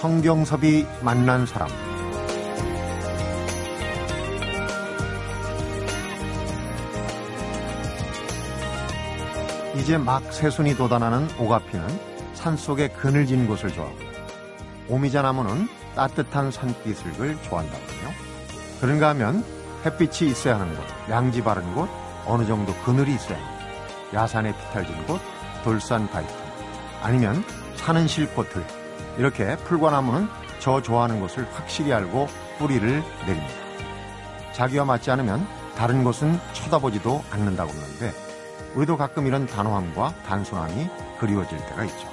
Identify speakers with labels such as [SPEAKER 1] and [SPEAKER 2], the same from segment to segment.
[SPEAKER 1] 성경섭이 만난 사람 이제 막 새순이 돋아나는 오가피는 산속의 그늘진 곳을 좋아하고요. 오미자 나무는 따뜻한 산기슭을 좋아한다거든요. 그런가 하면 햇빛이 있어야 하는 곳, 양지 바른 곳, 어느 정도 그늘이 있어야 합니다. 야산에 피탈진 곳, 돌산 바위틈, 아니면 사는 실꽃을 이렇게 풀과 나무는 저 좋아하는 곳을 확실히 알고 뿌리를 내립니다. 자기와 맞지 않으면 다른 곳은 쳐다보지도 않는다고 그러는데 우리도 가끔 이런 단호함과 단순함이 그리워질 때가 있죠.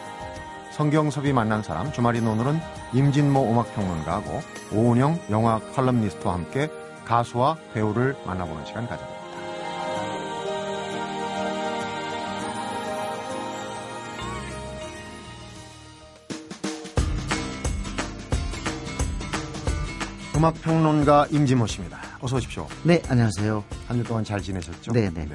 [SPEAKER 1] 성경섭이 만난 사람 주말인 오늘은 임진모 음악평론가하고 오은영 영화 컬럼니스트와 함께 가수와 배우를 만나보는 시간 가져봅니다. 음악평론가 임진모 씨입니다. 어서 오십시오.
[SPEAKER 2] 네, 안녕하세요.
[SPEAKER 1] 한 주 동안 잘 지내셨죠?
[SPEAKER 2] 네, 네.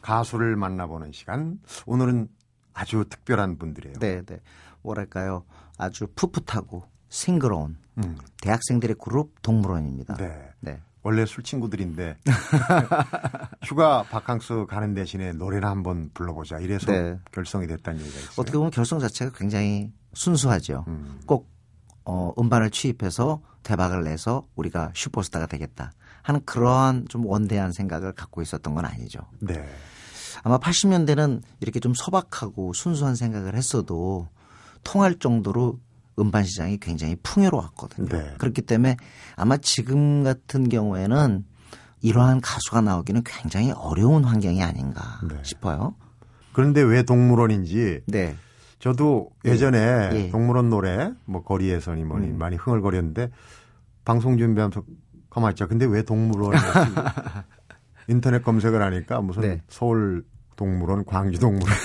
[SPEAKER 1] 가수를 만나보는 시간. 오늘은 아주 특별한 분들이에요.
[SPEAKER 2] 네, 네. 뭐랄까요. 아주 풋풋하고 싱그러운
[SPEAKER 1] 음,
[SPEAKER 2] 대학생들의 그룹 동물원입니다.
[SPEAKER 1] 네.
[SPEAKER 2] 네.
[SPEAKER 1] 원래 술 친구들인데 휴가 바캉스 가는 대신에 노래나 한번 불러보자 이래서
[SPEAKER 2] 네.
[SPEAKER 1] 결성이 됐다는 얘기가 있어요.
[SPEAKER 2] 어떻게 보면 결성 자체가 굉장히 순수하죠.
[SPEAKER 1] 음,
[SPEAKER 2] 꼭 어, 음반을 취입해서 대박을 내서 우리가 슈퍼스타가 되겠다 하는 그러한 좀 원대한 생각을 갖고 있었던 건 아니죠.
[SPEAKER 1] 네.
[SPEAKER 2] 아마 80년대는 이렇게 좀 소박하고 순수한 생각을 했어도 통할 정도로 음반 시장이 굉장히 풍요로웠거든요.
[SPEAKER 1] 네.
[SPEAKER 2] 그렇기 때문에 아마 지금 같은 경우에는 이러한 가수가 나오기는 굉장히 어려운 환경이 아닌가
[SPEAKER 1] 네.
[SPEAKER 2] 싶어요.
[SPEAKER 1] 그런데 왜 동물원인지
[SPEAKER 2] 네.
[SPEAKER 1] 저도 예전에
[SPEAKER 2] 예.
[SPEAKER 1] 동물원 노래 뭐 거리에서니 뭐니
[SPEAKER 2] 음.
[SPEAKER 1] 많이 흥얼거렸는데 방송 준비하면서 가만히 있자. 근데 왜 동물원 인터넷 검색을 하니까 무슨
[SPEAKER 2] 네.
[SPEAKER 1] 서울 동물원, 광주 동물원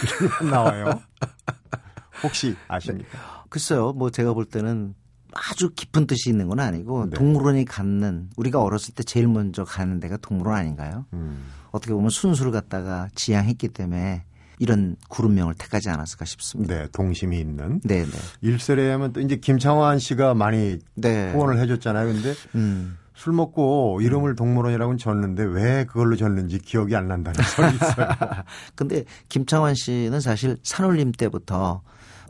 [SPEAKER 1] 나와요. 혹시 아십니까?
[SPEAKER 2] 글쎄요, 뭐 제가 볼 때는 아주 깊은 뜻이 있는 건 아니고
[SPEAKER 1] 네.
[SPEAKER 2] 동물원이 갖는 우리가 어렸을 때 제일 먼저 가는 데가 동물원 아닌가요?
[SPEAKER 1] 음.
[SPEAKER 2] 어떻게 보면 순수를 갖다가 지향했기 때문에 이런 그룹명을 택하지 않았을까 싶습니다.
[SPEAKER 1] 네, 동심이 있는
[SPEAKER 2] 네, 네.
[SPEAKER 1] 일설에 하면 또 이제 김창완 씨가 많이
[SPEAKER 2] 네.
[SPEAKER 1] 후원을 해줬잖아요. 근데
[SPEAKER 2] 음.
[SPEAKER 1] 술 먹고 이름을 동물원이라고는 졌는데 왜 그걸로 졌는지 기억이 안 난다는 소리 있어요.
[SPEAKER 2] 근데 김창완 씨는 사실 산울림 때부터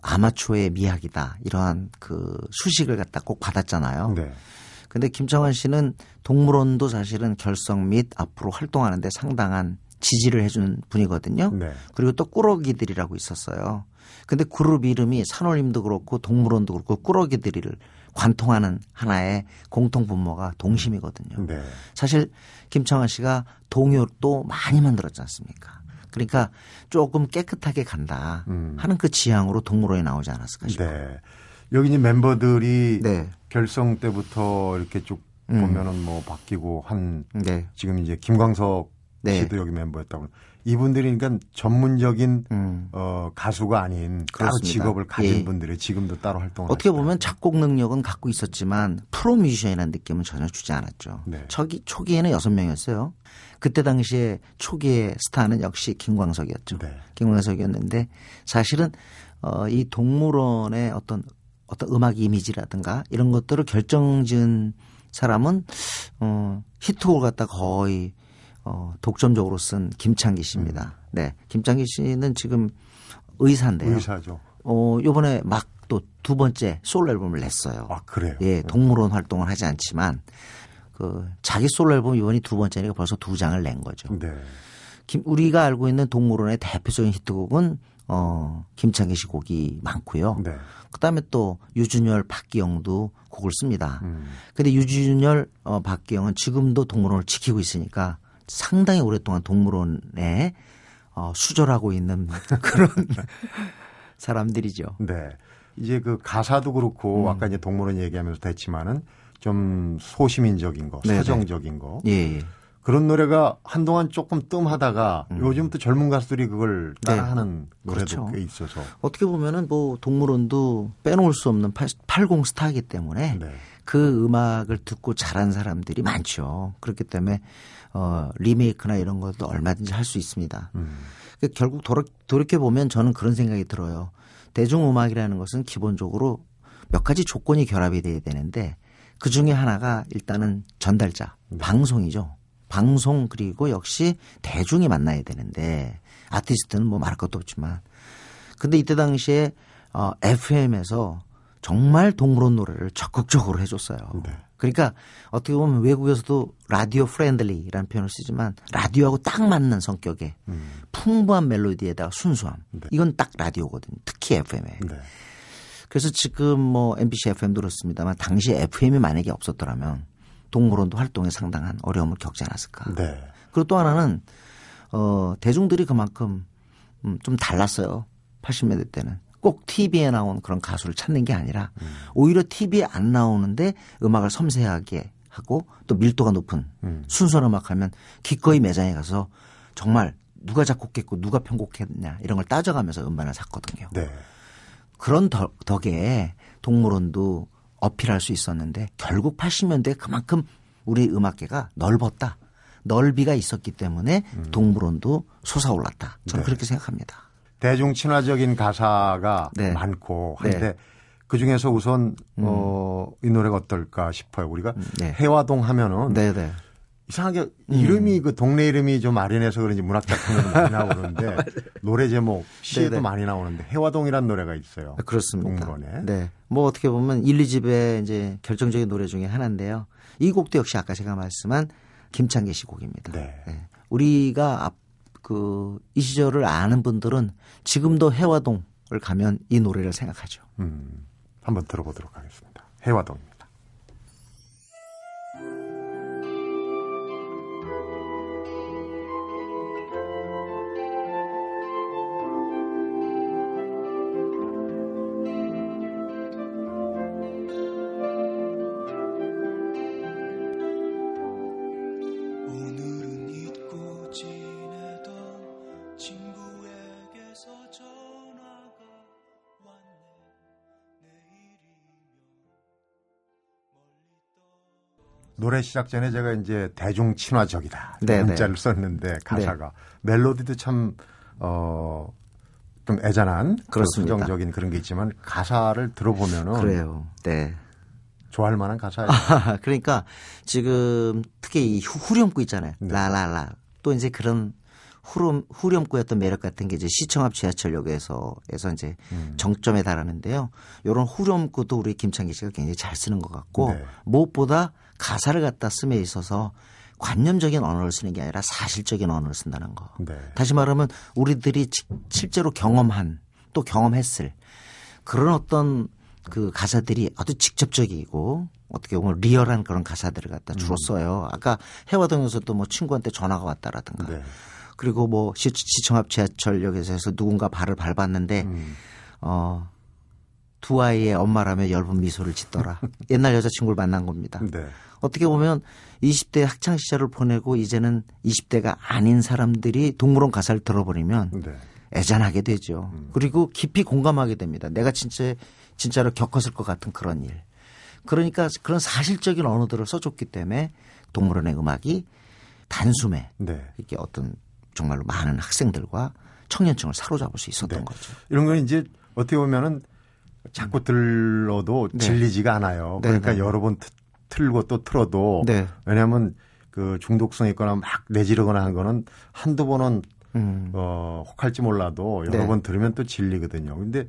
[SPEAKER 2] 아마추어의 미학이다 이러한 그 수식을 갖다 꼭 받았잖아요.
[SPEAKER 1] 네.
[SPEAKER 2] 근데 김창완 씨는 동물원도 사실은 결성 및 앞으로 활동하는데 상당한 지지를 해주는 분이거든요.
[SPEAKER 1] 네.
[SPEAKER 2] 그리고 또 꾸러기들이라고 있었어요. 근데 그룹 이름이 산울림도 그렇고 동물원도 그렇고 꾸러기들이를 관통하는 하나의 공통 분모가 동심이거든요.
[SPEAKER 1] 네.
[SPEAKER 2] 사실 김창완 씨가 동요도 많이 만들었지 않습니까? 그러니까 조금 깨끗하게 간다
[SPEAKER 1] 음.
[SPEAKER 2] 하는 그 지향으로 동물원에 나오지 않았을까 싶어요.
[SPEAKER 1] 네. 여기 이제 멤버들이
[SPEAKER 2] 네.
[SPEAKER 1] 결성 때부터 이렇게 쭉
[SPEAKER 2] 음.
[SPEAKER 1] 보면은 뭐 바뀌고 한
[SPEAKER 2] 네.
[SPEAKER 1] 지금 이제 김광석
[SPEAKER 2] 네.
[SPEAKER 1] 씨도 여기 멤버였다고. 이분들이 그러니까 전문적인
[SPEAKER 2] 음.
[SPEAKER 1] 어, 가수가 아닌 따로. 직업을 가진
[SPEAKER 2] 예.
[SPEAKER 1] 분들이 지금도 따로 활동을
[SPEAKER 2] 어떻게
[SPEAKER 1] 하시더라고요.
[SPEAKER 2] 보면 작곡 능력은 갖고 있었지만 프로 뮤지션이라는 느낌은 전혀 주지 않았죠.
[SPEAKER 1] 네.
[SPEAKER 2] 초기, 초기에는 여섯 명이었어요. 그때 당시에 초기의 스타는 역시 김광석이었죠.
[SPEAKER 1] 네.
[SPEAKER 2] 김광석이었는데 사실은 어, 이 동물원의 어떤 어떤 음악 이미지라든가 이런 것들을 결정 지은 사람은 어, 히트곡을 갖다 거의 어, 독점적으로 쓴 김창기 씨입니다. 네, 김창기 씨는 지금 의사인데요.
[SPEAKER 1] 의사죠.
[SPEAKER 2] 어, 요번에 막 또 두 번째 솔로 앨범을 냈어요.
[SPEAKER 1] 아 그래요.
[SPEAKER 2] 예, 동물원 활동을 하지 않지만 그 자기 솔로 앨범 이번이 두 번째니까 벌써 두 장을 낸 거죠.
[SPEAKER 1] 네.
[SPEAKER 2] 김, 우리가 알고 있는 동물원의 대표적인 히트곡은 어, 김창기 씨 곡이 많고요.
[SPEAKER 1] 네.
[SPEAKER 2] 그다음에 또 유준열, 박기영도 곡을 씁니다.
[SPEAKER 1] 음.
[SPEAKER 2] 근데 유준열, 어, 박기영은 지금도 동물원을 지키고 있으니까 상당히 오랫동안 동물원에 어, 수절하고 있는 그런 사람들이죠.
[SPEAKER 1] 네. 이제 그 가사도 그렇고
[SPEAKER 2] 음.
[SPEAKER 1] 아까 이제 동물원 얘기하면서 됐지만은 좀 소시민적인 거,
[SPEAKER 2] 네네.
[SPEAKER 1] 서정적인 거
[SPEAKER 2] 예, 예.
[SPEAKER 1] 그런 노래가 한동안 조금 뜸하다가
[SPEAKER 2] 음.
[SPEAKER 1] 요즘 또 젊은 가수들이 그걸 따라하는 노래도
[SPEAKER 2] 그렇죠.
[SPEAKER 1] 꽤 있어서
[SPEAKER 2] 어떻게 보면은 뭐 동물원도 빼놓을 수 없는 80 스타이기 때문에
[SPEAKER 1] 네.
[SPEAKER 2] 그 음악을 듣고 자란 사람들이 많죠. 그렇기 때문에 어 리메이크나 이런 것도 얼마든지 할 수 있습니다.
[SPEAKER 1] 음.
[SPEAKER 2] 그 결국 돌아, 돌이켜 보면 저는 그런 생각이 들어요. 대중음악이라는 것은 기본적으로 몇 가지 조건이 결합이 돼야 되는데 그 중에 하나가 일단은 전달자,
[SPEAKER 1] 네.
[SPEAKER 2] 방송이죠. 방송 그리고 역시 대중이 만나야 되는데 아티스트는 뭐 말할 것도 없지만 근데 이때 당시에 어, FM에서 정말 동물원 노래를 적극적으로 해줬어요.
[SPEAKER 1] 네.
[SPEAKER 2] 그러니까 어떻게 보면 외국에서도 radio friendly라는 표현을 쓰지만 라디오하고 딱 맞는 성격의
[SPEAKER 1] 음.
[SPEAKER 2] 풍부한 멜로디에다가 순수함. 이건 딱 라디오거든요. 특히 FM에.
[SPEAKER 1] 네.
[SPEAKER 2] 그래서 지금 뭐 MBC FM도 그렇습니다만 당시 FM이 만약에 없었더라면 동물원도 활동에 상당한 어려움을 겪지 않았을까.
[SPEAKER 1] 네.
[SPEAKER 2] 그리고 또 하나는 어 대중들이 그만큼 음, 좀 달랐어요. 80년대 때는 꼭 TV에 나온 그런 가수를 찾는 게 아니라 오히려 TV에 안 나오는데 음악을 섬세하게 하고 또 밀도가 높은
[SPEAKER 1] 음.
[SPEAKER 2] 순수한 음악 하면 기꺼이 매장에 가서 정말 누가 작곡했고 누가 편곡했냐 이런 걸 따져가면서 음반을 샀거든요.
[SPEAKER 1] 네.
[SPEAKER 2] 그런 덕, 덕에 동물원도 어필할 수 있었는데 결국 80년대에 그만큼 우리 음악계가 넓었다. 넓이가 있었기 때문에 동물원도 솟아올랐다. 저는
[SPEAKER 1] 네.
[SPEAKER 2] 그렇게 생각합니다.
[SPEAKER 1] 대중 친화적인 가사가
[SPEAKER 2] 네.
[SPEAKER 1] 많고
[SPEAKER 2] 네.
[SPEAKER 1] 한데 그 중에서 우선 어, 이 노래가 어떨까 싶어요. 우리가
[SPEAKER 2] 네.
[SPEAKER 1] 해화동 하면은
[SPEAKER 2] 네네.
[SPEAKER 1] 이상하게 이름이 그 동네 이름이 좀 아련해서 그런지 문학 작품에도 많이 나오는데 노래 제목 시에도
[SPEAKER 2] 네네.
[SPEAKER 1] 많이 나오는데 해화동이라는 노래가 있어요.
[SPEAKER 2] 아, 그렇습니다.
[SPEAKER 1] 동물원에.
[SPEAKER 2] 네. 뭐 어떻게 보면 1, 2집의 이제 결정적인 노래 중에 하나인데요. 이 곡도 역시 아까 제가 말씀한 김창계 씨 곡입니다.
[SPEAKER 1] 네.
[SPEAKER 2] 우리가 앞, 그, 이 시절을 아는 분들은 지금도 해화동을 가면 이 노래를 생각하죠.
[SPEAKER 1] 음, 한번 들어보도록 하겠습니다. 해화동입니다. 노래 시작 전에 제가 이제 대중 친화적이다
[SPEAKER 2] 네,
[SPEAKER 1] 문자를 썼는데 가사가 멜로디도 참 어. 좀 애잔한 그
[SPEAKER 2] 그렇습니다.
[SPEAKER 1] 수정적인 그런 게 있지만 가사를 들어보면은
[SPEAKER 2] 그래요. 네.
[SPEAKER 1] 좋아할 만한 가사예요.
[SPEAKER 2] 그러니까 지금 특히 이 후- 후렴구 있잖아요.
[SPEAKER 1] 네.
[SPEAKER 2] 라라라. 또 이제 그런 후렴, 후렴구였던 매력 같은 게 이제 시청 앞 지하철역에서 에서 이제
[SPEAKER 1] 음.
[SPEAKER 2] 정점에 달하는데요. 요런 후렴구도 우리 김창기 씨가 굉장히 잘 쓰는 것 같고
[SPEAKER 1] 네.
[SPEAKER 2] 무엇보다 가사를 갖다 씀에 있어서 관념적인 언어를 쓰는 게 아니라 사실적인 언어를 쓴다는 거.
[SPEAKER 1] 네.
[SPEAKER 2] 다시 말하면 우리들이 지- 실제로 경험한 또 경험했을 그런 어떤 그 가사들이 아주 직접적이고 어떻게 보면 리얼한 그런 가사들을 갖다 주로 써요. 아까 혜화동에서도 뭐 친구한테 전화가 왔다라든가
[SPEAKER 1] 네.
[SPEAKER 2] 그리고 뭐 시, 시청 앞 지하철역에서 해서 누군가 발을 밟았는데
[SPEAKER 1] 음.
[SPEAKER 2] 어, 두 아이의 엄마라며 엷은 미소를 짓더라. 옛날 여자친구를 만난 겁니다.
[SPEAKER 1] 네.
[SPEAKER 2] 어떻게 보면 20대 학창 시절을 보내고 이제는 20대가 아닌 사람들이 동물원 가사를 들어버리면
[SPEAKER 1] 네.
[SPEAKER 2] 애잔하게 되죠. 그리고 깊이 공감하게 됩니다. 내가 진짜 진짜로 겪었을 것 같은 그런 일. 그러니까 그런 사실적인 언어들을 써줬기 때문에 동물원의 음악이 단숨에
[SPEAKER 1] 네.
[SPEAKER 2] 이렇게 어떤 정말로 많은 학생들과 청년층을 사로잡을 수 있었던
[SPEAKER 1] 네.
[SPEAKER 2] 거죠.
[SPEAKER 1] 이런 건 이제 어떻게 보면은 자꾸 들어도
[SPEAKER 2] 네.
[SPEAKER 1] 질리지가 않아요.
[SPEAKER 2] 네,
[SPEAKER 1] 그러니까
[SPEAKER 2] 네.
[SPEAKER 1] 여러 번 트- 틀고 또 틀어도
[SPEAKER 2] 네.
[SPEAKER 1] 왜냐하면 그 중독성 있거나 막 내지르거나 한 거는 한두 번은
[SPEAKER 2] 음.
[SPEAKER 1] 어, 혹할지 몰라도 여러
[SPEAKER 2] 네.
[SPEAKER 1] 번 들으면 또 질리거든요. 근데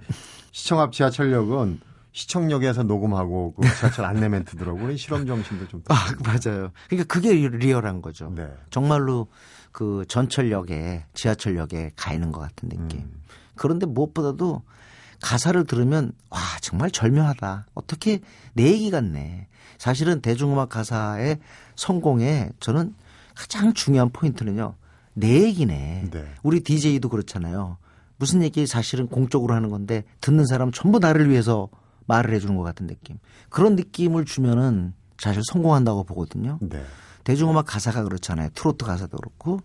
[SPEAKER 1] 시청 앞 지하철역은 시청역에서 녹음하고 그 지하철 안내 멘트 들어오고 그런 실험 정신도 좀.
[SPEAKER 2] 아, 맞아요. 그러니까 그게 리- 리얼한 거죠.
[SPEAKER 1] 네.
[SPEAKER 2] 정말로 그 전철역에 지하철역에 가 있는 것 같은 느낌.
[SPEAKER 1] 음.
[SPEAKER 2] 그런데 무엇보다도 가사를 들으면 와 정말 절묘하다. 어떻게 내 얘기 같네. 사실은 대중음악 가사의 성공에 저는 가장 중요한 포인트는요. 내 얘기네.
[SPEAKER 1] 네.
[SPEAKER 2] 우리 DJ도 그렇잖아요. 무슨 얘기 사실은 공적으로 하는 건데 듣는 사람 전부 나를 위해서 말을 해주는 것 같은 느낌. 그런 느낌을 주면은 사실 성공한다고 보거든요.
[SPEAKER 1] 네.
[SPEAKER 2] 대중음악 가사가 그렇잖아요. 트로트 가사도 그렇고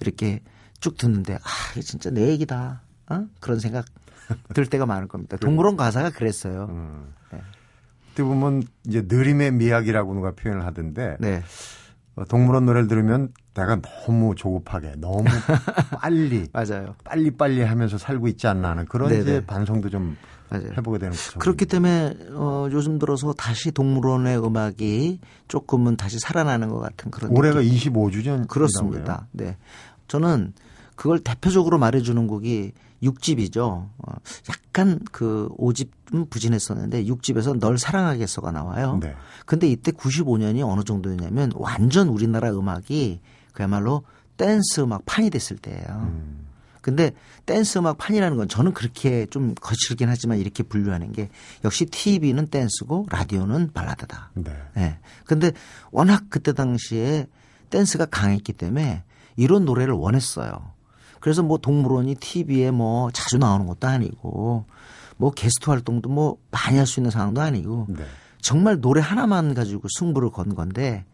[SPEAKER 2] 이렇게 쭉 듣는데 아 이게 진짜 내 얘기다. 어? 그런 생각 들 때가 많을 겁니다. 동물원 가사가 그랬어요.
[SPEAKER 1] 음.
[SPEAKER 2] 네.
[SPEAKER 1] 어떻게 보면 이제 느림의 미학이라고 누가 표현을 하던데
[SPEAKER 2] 네,
[SPEAKER 1] 어, 동물원 노래를 들으면 내가 너무 조급하게 너무 빨리
[SPEAKER 2] 맞아요.
[SPEAKER 1] 빨리 빨리 하면서 살고 있지 않나 하는 그런
[SPEAKER 2] 네네.
[SPEAKER 1] 이제 반성도 좀
[SPEAKER 2] 맞아요.
[SPEAKER 1] 해보게 되는 거죠.
[SPEAKER 2] 그렇기 때문에 어, 요즘 들어서 다시 동물원의 음악이 조금은 다시 살아나는 것 같은 그런
[SPEAKER 1] 올해가
[SPEAKER 2] 느낌.
[SPEAKER 1] 25주년
[SPEAKER 2] 그렇습니다. 네, 저는 그걸 대표적으로 말해주는 곡이 6집이죠. 어, 약간 그 5집은 부진했었는데 6집에서 널 사랑하겠어가 나와요.
[SPEAKER 1] 네.
[SPEAKER 2] 근데 이때 95년이 어느 정도였냐면 완전 우리나라 음악이 그야말로 댄스 음악 판이 됐을 때예요.
[SPEAKER 1] 음.
[SPEAKER 2] 근데 댄스 음악 판이라는 건 저는 그렇게 좀 거칠긴 하지만 이렇게 분류하는 게 역시 TV는 댄스고 라디오는 발라드다.
[SPEAKER 1] 네.
[SPEAKER 2] 예. 근데 워낙 그때 당시에 댄스가 강했기 때문에 이런 노래를 원했어요. 그래서 뭐 동물원이 TV에 뭐 자주 나오는 것도 아니고 뭐 게스트 활동도 뭐 많이 할 수 있는 상황도 아니고
[SPEAKER 1] 네.
[SPEAKER 2] 정말 노래 하나만 가지고 승부를 건 건데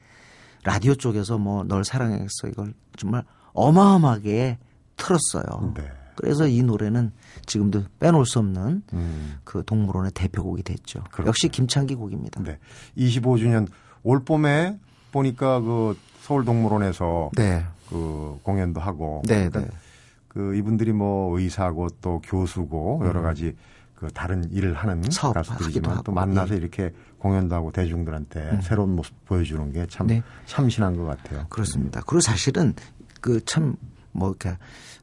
[SPEAKER 2] 라디오 쪽에서 뭐 널 사랑했어 이걸 정말 어마어마하게 틀었어요.
[SPEAKER 1] 네.
[SPEAKER 2] 그래서 이 노래는 지금도 빼놓을 수 없는
[SPEAKER 1] 음.
[SPEAKER 2] 그 동물원의 대표곡이 됐죠.
[SPEAKER 1] 그렇군요.
[SPEAKER 2] 역시 김창기 곡입니다.
[SPEAKER 1] 네. 25주년 올 봄에 보니까 그 서울 동물원에서
[SPEAKER 2] 네.
[SPEAKER 1] 그 공연도 하고
[SPEAKER 2] 네,
[SPEAKER 1] 그러니까
[SPEAKER 2] 네.
[SPEAKER 1] 그 이분들이 뭐 의사고 또 교수고 여러 가지 그 다른 일을 하는
[SPEAKER 2] 음.
[SPEAKER 1] 가수들이지만 또 만나서
[SPEAKER 2] 예.
[SPEAKER 1] 이렇게 공연도 하고 대중들한테 새로운 모습 보여주는 게참
[SPEAKER 2] 네.
[SPEAKER 1] 참신한 것 같아요.
[SPEAKER 2] 그렇습니다. 그리고 사실은 그 참 뭐 이렇게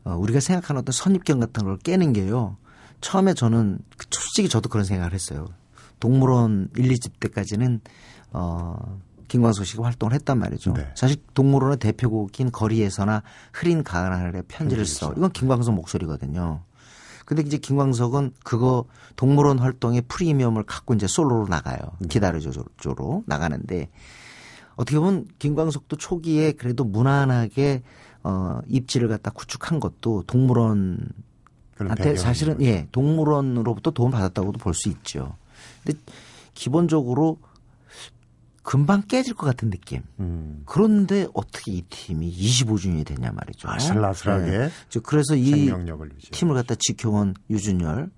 [SPEAKER 2] 어, 우리가 생각하는 어떤 선입견 같은 걸 깨는 게요. 처음에 저는 그 솔직히 저도 그런 생각을 했어요. 동물원 1, 2집 때까지는 어 김광석 씨가 활동을 했단 말이죠.
[SPEAKER 1] 네.
[SPEAKER 2] 사실 동물원의 대표곡인 거리에서나 흐린 가을 하늘에 편지를 써. 이건 김광석 목소리거든요. 근데 이제 김광석은 그거 동물원 활동의 프리미엄을 갖고 이제 솔로로 나가요. 기다려줘로 나가는데 어떻게 보면 김광석도 초기에 그래도 무난하게 어 입지를 갖다 구축한 것도 동물원
[SPEAKER 1] 그런
[SPEAKER 2] 한테
[SPEAKER 1] 배경이
[SPEAKER 2] 사실은 예 동물원으로부터 도움 받았다고도 볼 수 있죠. 근데 기본적으로 금방 깨질 것 같은 느낌.
[SPEAKER 1] 음.
[SPEAKER 2] 그런데 어떻게 이 팀이 25주년이 됐냐 말이죠.
[SPEAKER 1] 아슬아슬하게
[SPEAKER 2] 네. 저 그래서 이. 팀을 갖다 지켜온 유준열,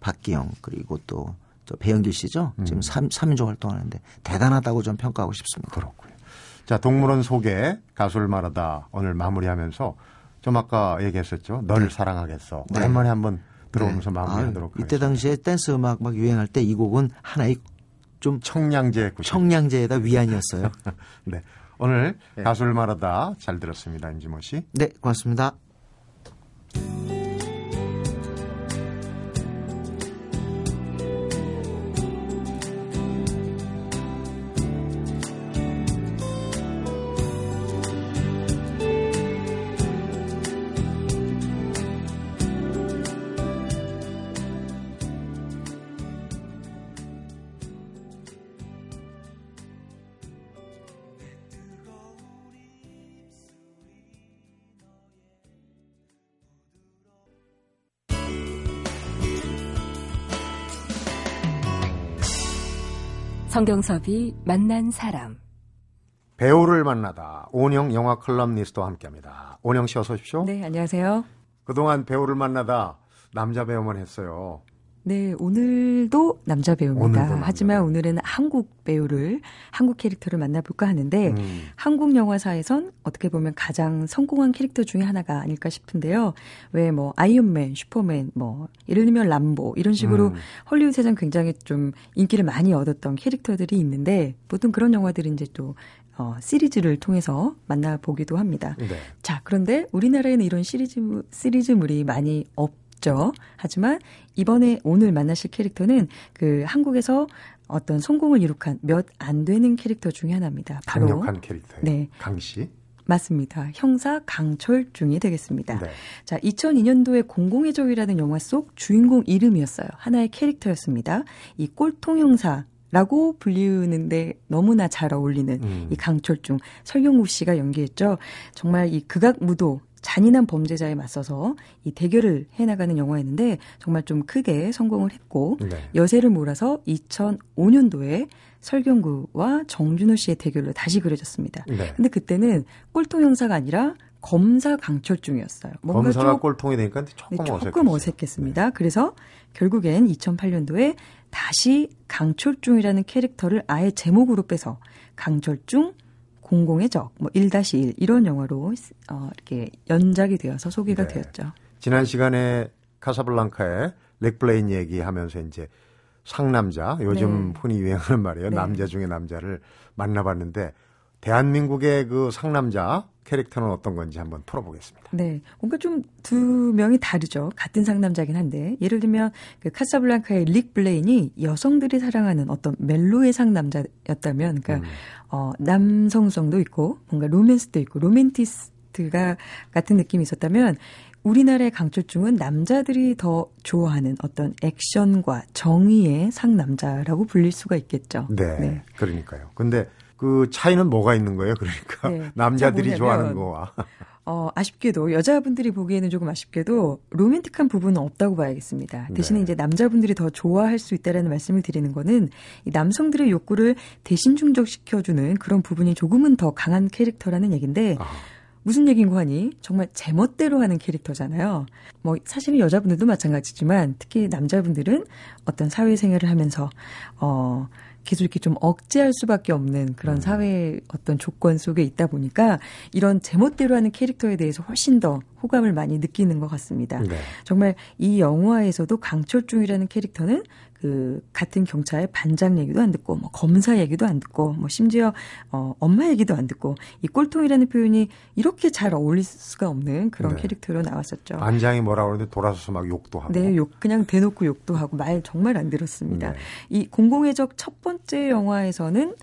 [SPEAKER 2] 박기영 그리고 또저 배영길 씨죠.
[SPEAKER 1] 음.
[SPEAKER 2] 지금 3, 인조 활동하는데 대단하다고 좀 평가하고 싶습니다.
[SPEAKER 1] 그렇고요. 자, 동물원 소개 가수를 말하다 오늘 마무리하면서 좀 아까 얘기했었죠. 널 사랑하겠어.
[SPEAKER 2] 네.
[SPEAKER 1] 오랜만에 한번 들어오면서
[SPEAKER 2] 네.
[SPEAKER 1] 마무리하도록
[SPEAKER 2] 이때
[SPEAKER 1] 하겠습니다.
[SPEAKER 2] 당시에 댄스 음악 막 유행할 때 이 곡은 하나의 좀
[SPEAKER 1] 청량제.
[SPEAKER 2] 청량제에다 위안이었어요.
[SPEAKER 1] 네. 오늘
[SPEAKER 2] 네.
[SPEAKER 1] 가수를 말하다 잘 들었습니다. 임지모 씨.
[SPEAKER 2] 네, 고맙습니다.
[SPEAKER 3] 성경섭이 만난 사람.
[SPEAKER 1] 배우를 만나다 오은영 영화 컬럼니스트와 함께합니다. 오은영 씨 어서 오십시오.
[SPEAKER 4] 네, 안녕하세요.
[SPEAKER 1] 그동안 배우를 만나다 남자 배우만 했어요.
[SPEAKER 4] 네, 오늘도 남자 배우입니다.
[SPEAKER 1] 오늘도 남자
[SPEAKER 4] 하지만
[SPEAKER 1] 배우.
[SPEAKER 4] 오늘은 한국 배우를, 한국 캐릭터를 만나볼까 하는데,
[SPEAKER 1] 음.
[SPEAKER 4] 한국 영화사에선 어떻게 보면 가장 성공한 캐릭터 중에 하나가 아닐까 싶은데요. 왜 뭐, 아이언맨, 슈퍼맨, 뭐, 예를 들면 람보, 이런 식으로
[SPEAKER 1] 음.
[SPEAKER 4] 헐리우드에선 굉장히 좀 인기를 많이 얻었던 캐릭터들이 있는데, 보통 그런 영화들은 이제 또, 어, 시리즈를 통해서 만나보기도 합니다.
[SPEAKER 1] 네.
[SPEAKER 4] 자, 그런데 우리나라에는 이런 시리즈, 시리즈물이 많이 없 죠. 하지만 이번에 오늘 만나실 캐릭터는 그 한국에서 어떤 성공을 이룩한 몇 안 되는 캐릭터 중에 하나입니다. 바로
[SPEAKER 1] 강력한 캐릭터예요.
[SPEAKER 4] 네.
[SPEAKER 1] 강 씨.
[SPEAKER 4] 맞습니다. 형사 강철중이 되겠습니다.
[SPEAKER 1] 네.
[SPEAKER 4] 자, 2002년도에 공공의 적이라는 영화 속 주인공 이름이었어요. 하나의 캐릭터였습니다. 이 꼴통 형사 라고 불리우는데 너무나 잘 어울리는
[SPEAKER 1] 음.
[SPEAKER 4] 이 강철중 설경구 씨가 연기했죠. 정말 이 극악 무도 잔인한 범죄자에 맞서서 이 대결을 해나가는 영화였는데 정말 좀 크게 성공을 했고
[SPEAKER 1] 네.
[SPEAKER 4] 여세를 몰아서 2005년도에 설경구와 정준호 씨의 대결로 다시 그려졌습니다.
[SPEAKER 1] 네.
[SPEAKER 4] 근데 그때는 꼴통 형사가 아니라 검사 강철중이었어요. 뭔가
[SPEAKER 1] 검사가
[SPEAKER 4] 좀
[SPEAKER 1] 꼴통이 되니까
[SPEAKER 4] 네,
[SPEAKER 1] 조금
[SPEAKER 4] 조금
[SPEAKER 1] 어색했어요. 네.
[SPEAKER 4] 어색했습니다. 그래서 결국엔 2008년도에 다시 강철중이라는 캐릭터를 아예 제목으로 빼서 강철중 공공의 적, 뭐 1-1 이런 영화로 어, 이렇게 연작이 되어서 소개가
[SPEAKER 1] 네.
[SPEAKER 4] 되었죠.
[SPEAKER 1] 지난 시간에 카사블랑카의 릭 블레인 얘기하면서 이제 상남자 요즘
[SPEAKER 4] 네.
[SPEAKER 1] 흔히 유행하는 말이에요.
[SPEAKER 4] 네.
[SPEAKER 1] 남자 중에 남자를 만나봤는데 대한민국의 그 상남자 캐릭터는 어떤 건지 한번 풀어보겠습니다.
[SPEAKER 4] 네, 뭔가 좀 두 명이 다르죠. 같은 상남자긴 한데 예를 들면 그 카사블랑카의 릭 블레인이 여성들이 사랑하는 어떤 멜로의 상남자였다면, 그러니까
[SPEAKER 1] 음.
[SPEAKER 4] 어, 남성성도 있고 뭔가 로맨스도 있고 로맨티스트가 같은 느낌이 있었다면 우리나라의 강철중은 남자들이 더 좋아하는 어떤 액션과 정의의 상남자라고 불릴 수가 있겠죠.
[SPEAKER 1] 네, 그러니까요. 근데 그 차이는 뭐가 있는 거예요? 그러니까
[SPEAKER 4] 네.
[SPEAKER 1] 남자들이 좋아하는 거와
[SPEAKER 4] 어, 아쉽게도 여자분들이 보기에는 조금 아쉽게도 로맨틱한 부분은 없다고 봐야겠습니다. 대신에
[SPEAKER 1] 네.
[SPEAKER 4] 이제 남자분들이 더 좋아할 수 있다라는 말씀을 드리는 거는 이 남성들의 욕구를 대신 충족시켜주는 그런 부분이 조금은 더 강한 캐릭터라는 얘기인데
[SPEAKER 1] 아,
[SPEAKER 4] 무슨 얘기인고 하니 정말 제멋대로 하는 캐릭터잖아요. 뭐 사실은 여자분들도 마찬가지지만 특히 남자분들은 어떤 사회생활을 하면서 어 계속 이렇게 좀 억제할 수밖에 없는 그런
[SPEAKER 1] 음.
[SPEAKER 4] 사회 어떤 조건 속에 있다 보니까 이런 제멋대로 하는 캐릭터에 대해서 훨씬 더 호감을 많이 느끼는 것 같습니다.
[SPEAKER 1] 네.
[SPEAKER 4] 정말 이 영화에서도 강철중이라는 캐릭터는 그 같은 경찰 반장 얘기도 안 듣고 뭐 검사 얘기도 안 듣고 뭐 심지어 어 엄마 얘기도 안 듣고 이 꼴통이라는 표현이 이렇게 잘 어울릴 수가 없는 그런
[SPEAKER 1] 네.
[SPEAKER 4] 캐릭터로 나왔었죠.
[SPEAKER 1] 반장이 뭐라 그러는데 돌아서서 막 욕도 하고.
[SPEAKER 4] 네, 욕 그냥 대놓고 욕도 하고 말 정말 안 들었습니다.
[SPEAKER 1] 네.
[SPEAKER 4] 이 공공의 적 첫 번째 영화에서는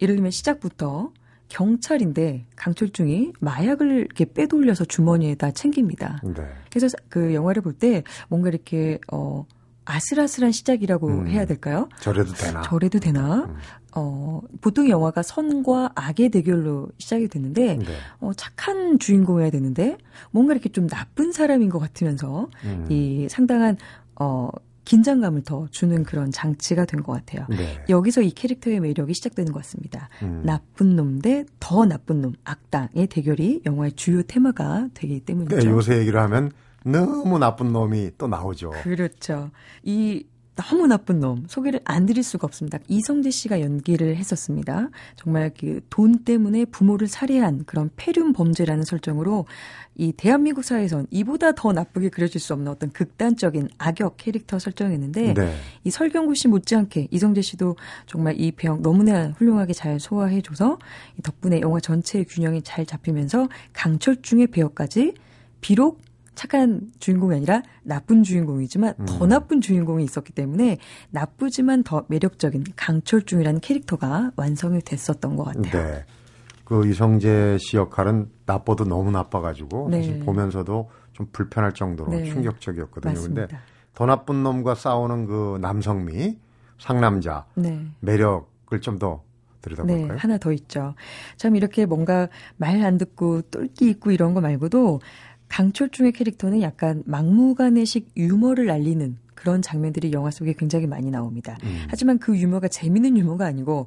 [SPEAKER 4] 예를 들면 시작부터 경찰인데 강철중이 마약을 이렇게 빼돌려서 주머니에다 챙깁니다.
[SPEAKER 1] 네.
[SPEAKER 4] 그래서 그 영화를 볼 때 뭔가 이렇게 어 아슬아슬한 시작이라고
[SPEAKER 1] 음.
[SPEAKER 4] 해야 될까요?
[SPEAKER 1] 저래도 되나?
[SPEAKER 4] 저래도 되나?
[SPEAKER 1] 음.
[SPEAKER 4] 어 보통 영화가 선과 악의 대결로 시작이 되는데
[SPEAKER 1] 네.
[SPEAKER 4] 어 착한 주인공이어야 되는데 뭔가 이렇게 좀 나쁜 사람인 것 같으면서
[SPEAKER 1] 음.
[SPEAKER 4] 이 상당한 어 긴장감을 더 주는 그런 장치가 된 것 같아요.
[SPEAKER 1] 네.
[SPEAKER 4] 여기서 이 캐릭터의 매력이 시작되는 것 같습니다.
[SPEAKER 1] 음.
[SPEAKER 4] 나쁜 놈 대 더 나쁜 놈, 악당의 대결이 영화의 주요 테마가 되기 때문이죠.
[SPEAKER 1] 네, 요새 얘기를 하면 너무 나쁜 놈이 또 나오죠.
[SPEAKER 4] 그렇죠. 이 너무 나쁜 놈 소개를 안 드릴 수가 없습니다. 이성재 씨가 연기를 했었습니다. 정말 그 돈 때문에 부모를 살해한 그런 폐륜 범죄라는 설정으로 이 대한민국 사회에선 이보다 더 나쁘게 그려질 수 없는 어떤 극단적인 악역 캐릭터 설정이었는데
[SPEAKER 1] 네.
[SPEAKER 4] 이 설경구 씨 못지않게 이성재 씨도 정말 이 배역 너무나 훌륭하게 잘 소화해줘서 이 덕분에 영화 전체의 균형이 잘 잡히면서 강철중의 배역까지 비록 착한 주인공이 아니라 나쁜 주인공이지만 더
[SPEAKER 1] 음.
[SPEAKER 4] 나쁜 주인공이 있었기 때문에 나쁘지만 더 매력적인 강철중이라는 캐릭터가 완성이 됐었던 것 같아요.
[SPEAKER 1] 네. 그 이성재 씨 역할은 나빠도 너무 나빠가지고
[SPEAKER 4] 네.
[SPEAKER 1] 사실 보면서도 좀 불편할 정도로
[SPEAKER 4] 네.
[SPEAKER 1] 충격적이었거든요. 근데
[SPEAKER 4] 맞습니다.
[SPEAKER 1] 더 나쁜 놈과 싸우는 그 남성미, 상남자
[SPEAKER 4] 네.
[SPEAKER 1] 매력을 좀더
[SPEAKER 4] 네,
[SPEAKER 1] 들여다볼까요?
[SPEAKER 4] 하나 더 있죠. 참 이렇게 뭔가 말 안 듣고 똘끼 있고 이런 거 말고도 강철중의 캐릭터는 약간 막무가내식 유머를 알리는 그런 장면들이 영화 속에 굉장히 많이 나옵니다.
[SPEAKER 1] 음.
[SPEAKER 4] 하지만 그 유머가 재밌는 유머가 아니고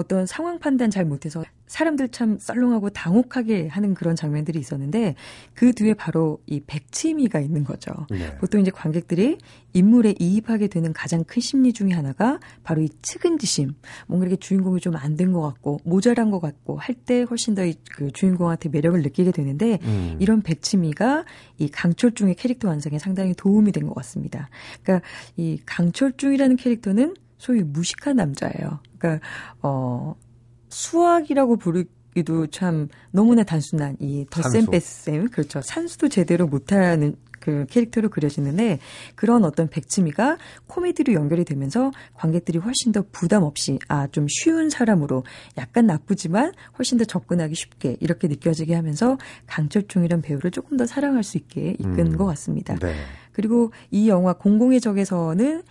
[SPEAKER 4] 어떤 상황 판단 잘 못해서 사람들 참 썰렁하고 당혹하게 하는 그런 장면들이 있었는데 그 뒤에 바로 이 백치미가 있는 거죠.
[SPEAKER 1] 네.
[SPEAKER 4] 보통 이제 관객들이 인물에 이입하게 되는 가장 큰 심리 중에 하나가 바로 이 측은지심. 뭔가 이렇게 주인공이 좀 안 된 것 같고 모자란 것 같고 할 때 훨씬 더 그 주인공한테 매력을 느끼게 되는데
[SPEAKER 1] 음.
[SPEAKER 4] 이런 백치미가 이 강철중의 캐릭터 완성에 상당히 도움이 된 것 같습니다. 그러니까 이 강철중이라는 캐릭터는 소위 무식한 남자예요. 그러니까 어 수학이라고 부르기도 참 너무나 단순한 이 덧셈
[SPEAKER 1] 산수.
[SPEAKER 4] 뺄셈 그렇죠. 산수도 제대로 못하는 그 캐릭터로 그려지는데 그런 어떤 백치미가 코미디로 연결이 되면서 관객들이 훨씬 더 부담 없이 아 좀 쉬운 사람으로 약간 나쁘지만 훨씬 더 접근하기 쉽게 이렇게 느껴지게 하면서 강철중이란 배우를 조금 더 사랑할 수 있게 이끈
[SPEAKER 1] 음.
[SPEAKER 4] 것 같습니다.
[SPEAKER 1] 네.
[SPEAKER 4] 그리고 이 영화 공공의 적에서는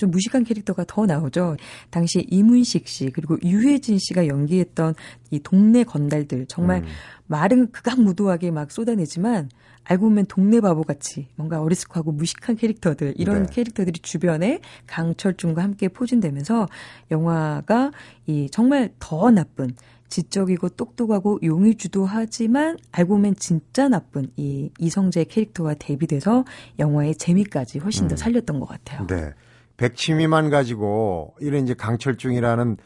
[SPEAKER 4] 좀 무식한 캐릭터가 더 나오죠. 당시 이문식 씨 그리고 유해진 씨가 연기했던 이 동네 건달들 정말
[SPEAKER 1] 음.
[SPEAKER 4] 말은 극악무도하게 막 쏟아내지만 알고 보면 동네 바보같이 뭔가 어리숙하고 무식한 캐릭터들 이런
[SPEAKER 1] 네.
[SPEAKER 4] 캐릭터들이 주변에 강철중과 함께 포진되면서 영화가 이 정말 더 나쁜 지적이고 똑똑하고 용의주도 하지만 알고 보면 진짜 나쁜 이 이성재 캐릭터와 대비돼서 영화의 재미까지 훨씬 더
[SPEAKER 1] 음.
[SPEAKER 4] 살렸던 것 같아요.
[SPEAKER 1] 네. 백치미만 가지고 이런 이제 강철중이라는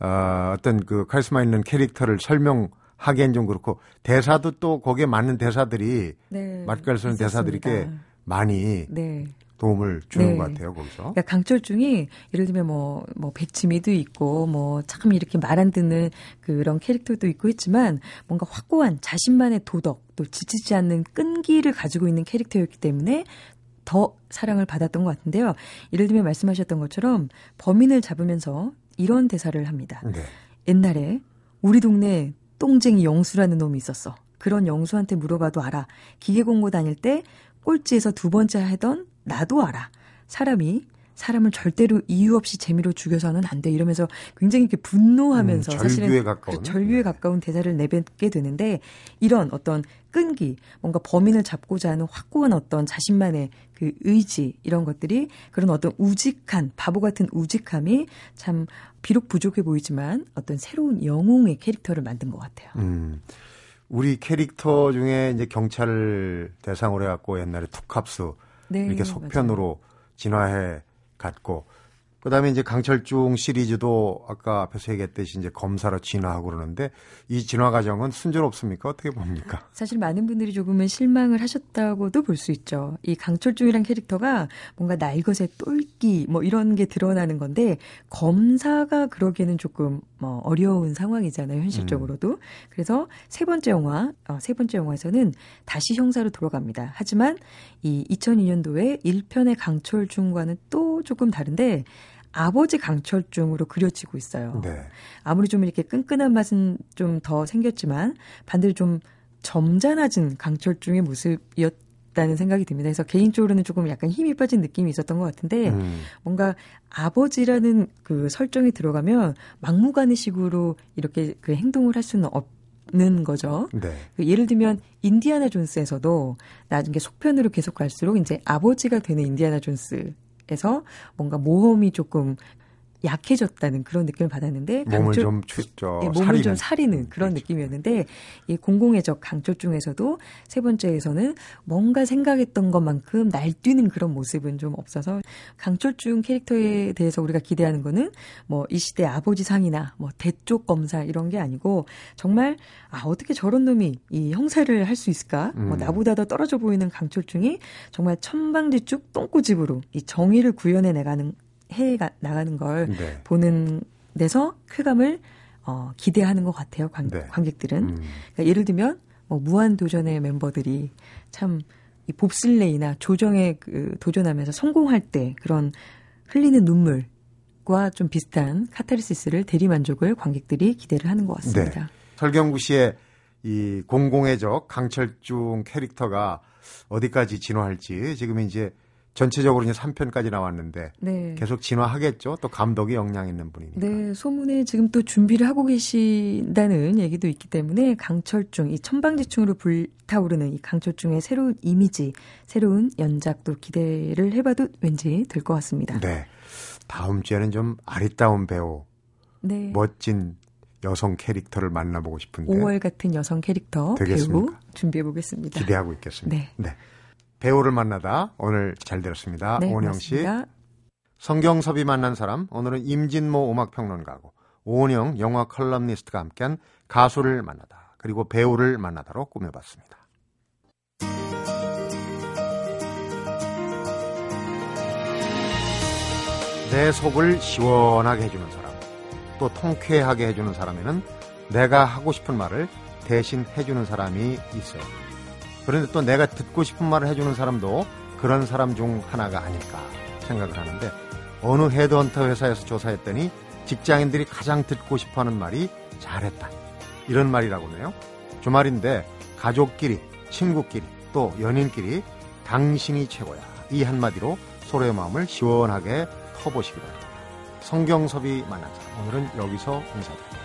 [SPEAKER 1] 어, 어떤 그 카리스마 있는 캐릭터를 설명하기엔 좀 그렇고 대사도 또 거기에 맞는 대사들이
[SPEAKER 4] 네,
[SPEAKER 1] 맛깔 쓰는 대사들이 꽤. 많이
[SPEAKER 4] 네.
[SPEAKER 1] 도움을 주는
[SPEAKER 4] 네.
[SPEAKER 1] 것 같아요 거기서.
[SPEAKER 4] 그러니까 강철중이 예를 들면 뭐, 뭐, 백치미도 있고, 뭐, 참 이렇게 말 안 듣는 그런 캐릭터도 있고 했지만, 뭔가 확고한 자신만의 도덕, 또 지치지 않는 끈기를 가지고 있는 캐릭터였기 때문에 더 사랑을 받았던 것 같은데요. 예를 들면 말씀하셨던 것처럼 범인을 잡으면서 이런 대사를 합니다.
[SPEAKER 1] 네.
[SPEAKER 4] 옛날에 우리 동네 똥쟁이 영수라는 놈이 있었어. 그런 영수한테 물어봐도 알아. 기계 공고 다닐 때 꼴찌에서 두 번째 하던 나도 알아. 사람이 사람을 절대로 이유 없이 재미로 죽여서는 안 돼. 이러면서 굉장히 이렇게 분노하면서
[SPEAKER 1] 음,
[SPEAKER 4] 사실은
[SPEAKER 1] 절규에 가까운.
[SPEAKER 4] 그 절규에 가까운 대사를 내뱉게 되는데 이런 어떤 끈기, 뭔가 범인을 잡고자 하는 확고한 어떤 자신만의 그 의지 이런 것들이 그런 어떤 우직한 바보 같은 우직함이 참 비록 부족해 보이지만 어떤 새로운 영웅의 캐릭터를 만든 것 같아요.
[SPEAKER 1] 음. 우리 캐릭터 중에 이제 경찰을 대상으로 해갖고 옛날에 투캅스
[SPEAKER 4] 네,
[SPEAKER 1] 이렇게 속편으로 진화해 갔고 그다음에 이제 강철중 시리즈도 아까 앞에서 얘기했듯이 이제 검사로 진화하고 그러는데 이 진화 과정은 순조롭습니까? 어떻게 봅니까?
[SPEAKER 4] 사실 많은 분들이 조금은 실망을 하셨다고도 볼 수 있죠. 이 강철중이란 캐릭터가 뭔가 날것의 똘끼 뭐 이런 게 드러나는 건데 검사가 그러기에는 조금 뭐 어려운 상황이잖아요 현실적으로도. 그래서 세 번째 영화, 어, 세 번째 영화에서는 다시 형사로 돌아갑니다. 하지만 이 2002년도에 1편의 강철중과는 또 조금 다른데 아버지 강철중으로 그려지고 있어요.
[SPEAKER 1] 네.
[SPEAKER 4] 아무리 좀 이렇게 끈끈한 맛은 좀 더 생겼지만 반대로 좀 점잖아진 강철중의 모습이었 다는 생각이 듭니다. 그래서 개인적으로는 조금 약간 힘이 빠진 느낌이 있었던 것 같은데
[SPEAKER 1] 음.
[SPEAKER 4] 뭔가 아버지라는 그 설정이 들어가면 막무가내 식으로 이렇게 그 행동을 할 수는 없는 거죠.
[SPEAKER 1] 네.
[SPEAKER 4] 그 예를 들면 인디아나 존스에서도 나중에 속편으로 계속 갈수록 이제 아버지가 되는 인디아나 존스 에서 뭔가 모험이 조금 약해졌다는 그런 느낌을 받았는데
[SPEAKER 1] 몸을
[SPEAKER 4] 강철-
[SPEAKER 1] 좀 추, 저,
[SPEAKER 4] 예, 몸을
[SPEAKER 1] 살리는.
[SPEAKER 4] 좀 사리는 그런
[SPEAKER 1] 그렇죠.
[SPEAKER 4] 느낌이었는데 이 공공의 적 강철 중에서도 세 번째에서는 뭔가 생각했던 것만큼 날뛰는 그런 모습은 좀 없어서 강철중 캐릭터에 대해서 우리가 기대하는 거는 뭐 이 시대 아버지 상이나 뭐 대쪽 검사 이런 게 아니고 정말 아 어떻게 저런 놈이 이 형사를 할 수 있을까? 뭐
[SPEAKER 1] 음.
[SPEAKER 4] 나보다 더 떨어져 보이는 강철중이 정말 천방지축 똥꼬집으로 이 정의를 구현해 나가는 해 나가는 걸
[SPEAKER 1] 네.
[SPEAKER 4] 보는 데서 쾌감을 어, 기대하는 것 같아요. 관,
[SPEAKER 1] 네.
[SPEAKER 4] 관객들은.
[SPEAKER 1] 음.
[SPEAKER 4] 그러니까 예를 들면 뭐 무한 도전의 멤버들이 참 이 봅슬레이나 조정에 그 도전하면서 성공할 때 그런 흘리는 눈물과 좀 비슷한 카타르시스를 대리 만족을 관객들이 기대를 하는 것 같습니다.
[SPEAKER 1] 설경구 씨의 이 공공의 적 강철중 캐릭터가 어디까지 진화할지 지금 이제 전체적으로 이제 3편까지 나왔는데
[SPEAKER 4] 네.
[SPEAKER 1] 계속 진화하겠죠. 또 감독이 역량 있는 분이니까.
[SPEAKER 4] 네, 소문에 지금 또 준비를 하고 계신다는 얘기도 있기 때문에 강철중, 이 천방지축으로 불타오르는 이 강철중의 새로운 이미지, 새로운 연작도 기대를 해봐도 왠지 될 것 같습니다.
[SPEAKER 1] 네. 다음 주에는 좀 아리따운 배우,
[SPEAKER 4] 네.
[SPEAKER 1] 멋진 여성 캐릭터를 만나보고 싶은데
[SPEAKER 4] 5월 같은 여성 캐릭터 배우
[SPEAKER 1] 되겠습니까?
[SPEAKER 4] 준비해 보겠습니다.
[SPEAKER 1] 기대하고 있겠습니다.
[SPEAKER 4] 네.
[SPEAKER 1] 배우를 만나다 오늘 잘 들었습니다.
[SPEAKER 4] 네,
[SPEAKER 1] 오은영 씨. 성경섭이 만난 사람 오늘은 임진모 음악평론가고 오은영 영화 컬럼니스트가 함께한 가수를 만나다 그리고 배우를 만나다로 꾸며봤습니다. 내 속을 시원하게 해주는 사람 또 통쾌하게 해주는 사람에는 내가 하고 싶은 말을 대신 해주는 사람이 있어요. 그런데 또 내가 듣고 싶은 말을 해주는 사람도 그런 사람 중 하나가 아닐까 생각을 하는데 어느 헤드헌터 회사에서 조사했더니 직장인들이 가장 듣고 싶어 하는 말이 잘했다 이런 말이라고 하네요. 주말인데 가족끼리, 친구끼리, 또 연인끼리 당신이 최고야 이 한마디로 서로의 마음을 시원하게 터보시기 바랍니다. 성경섭이 만난 사람 오늘은 여기서 인사드립니다.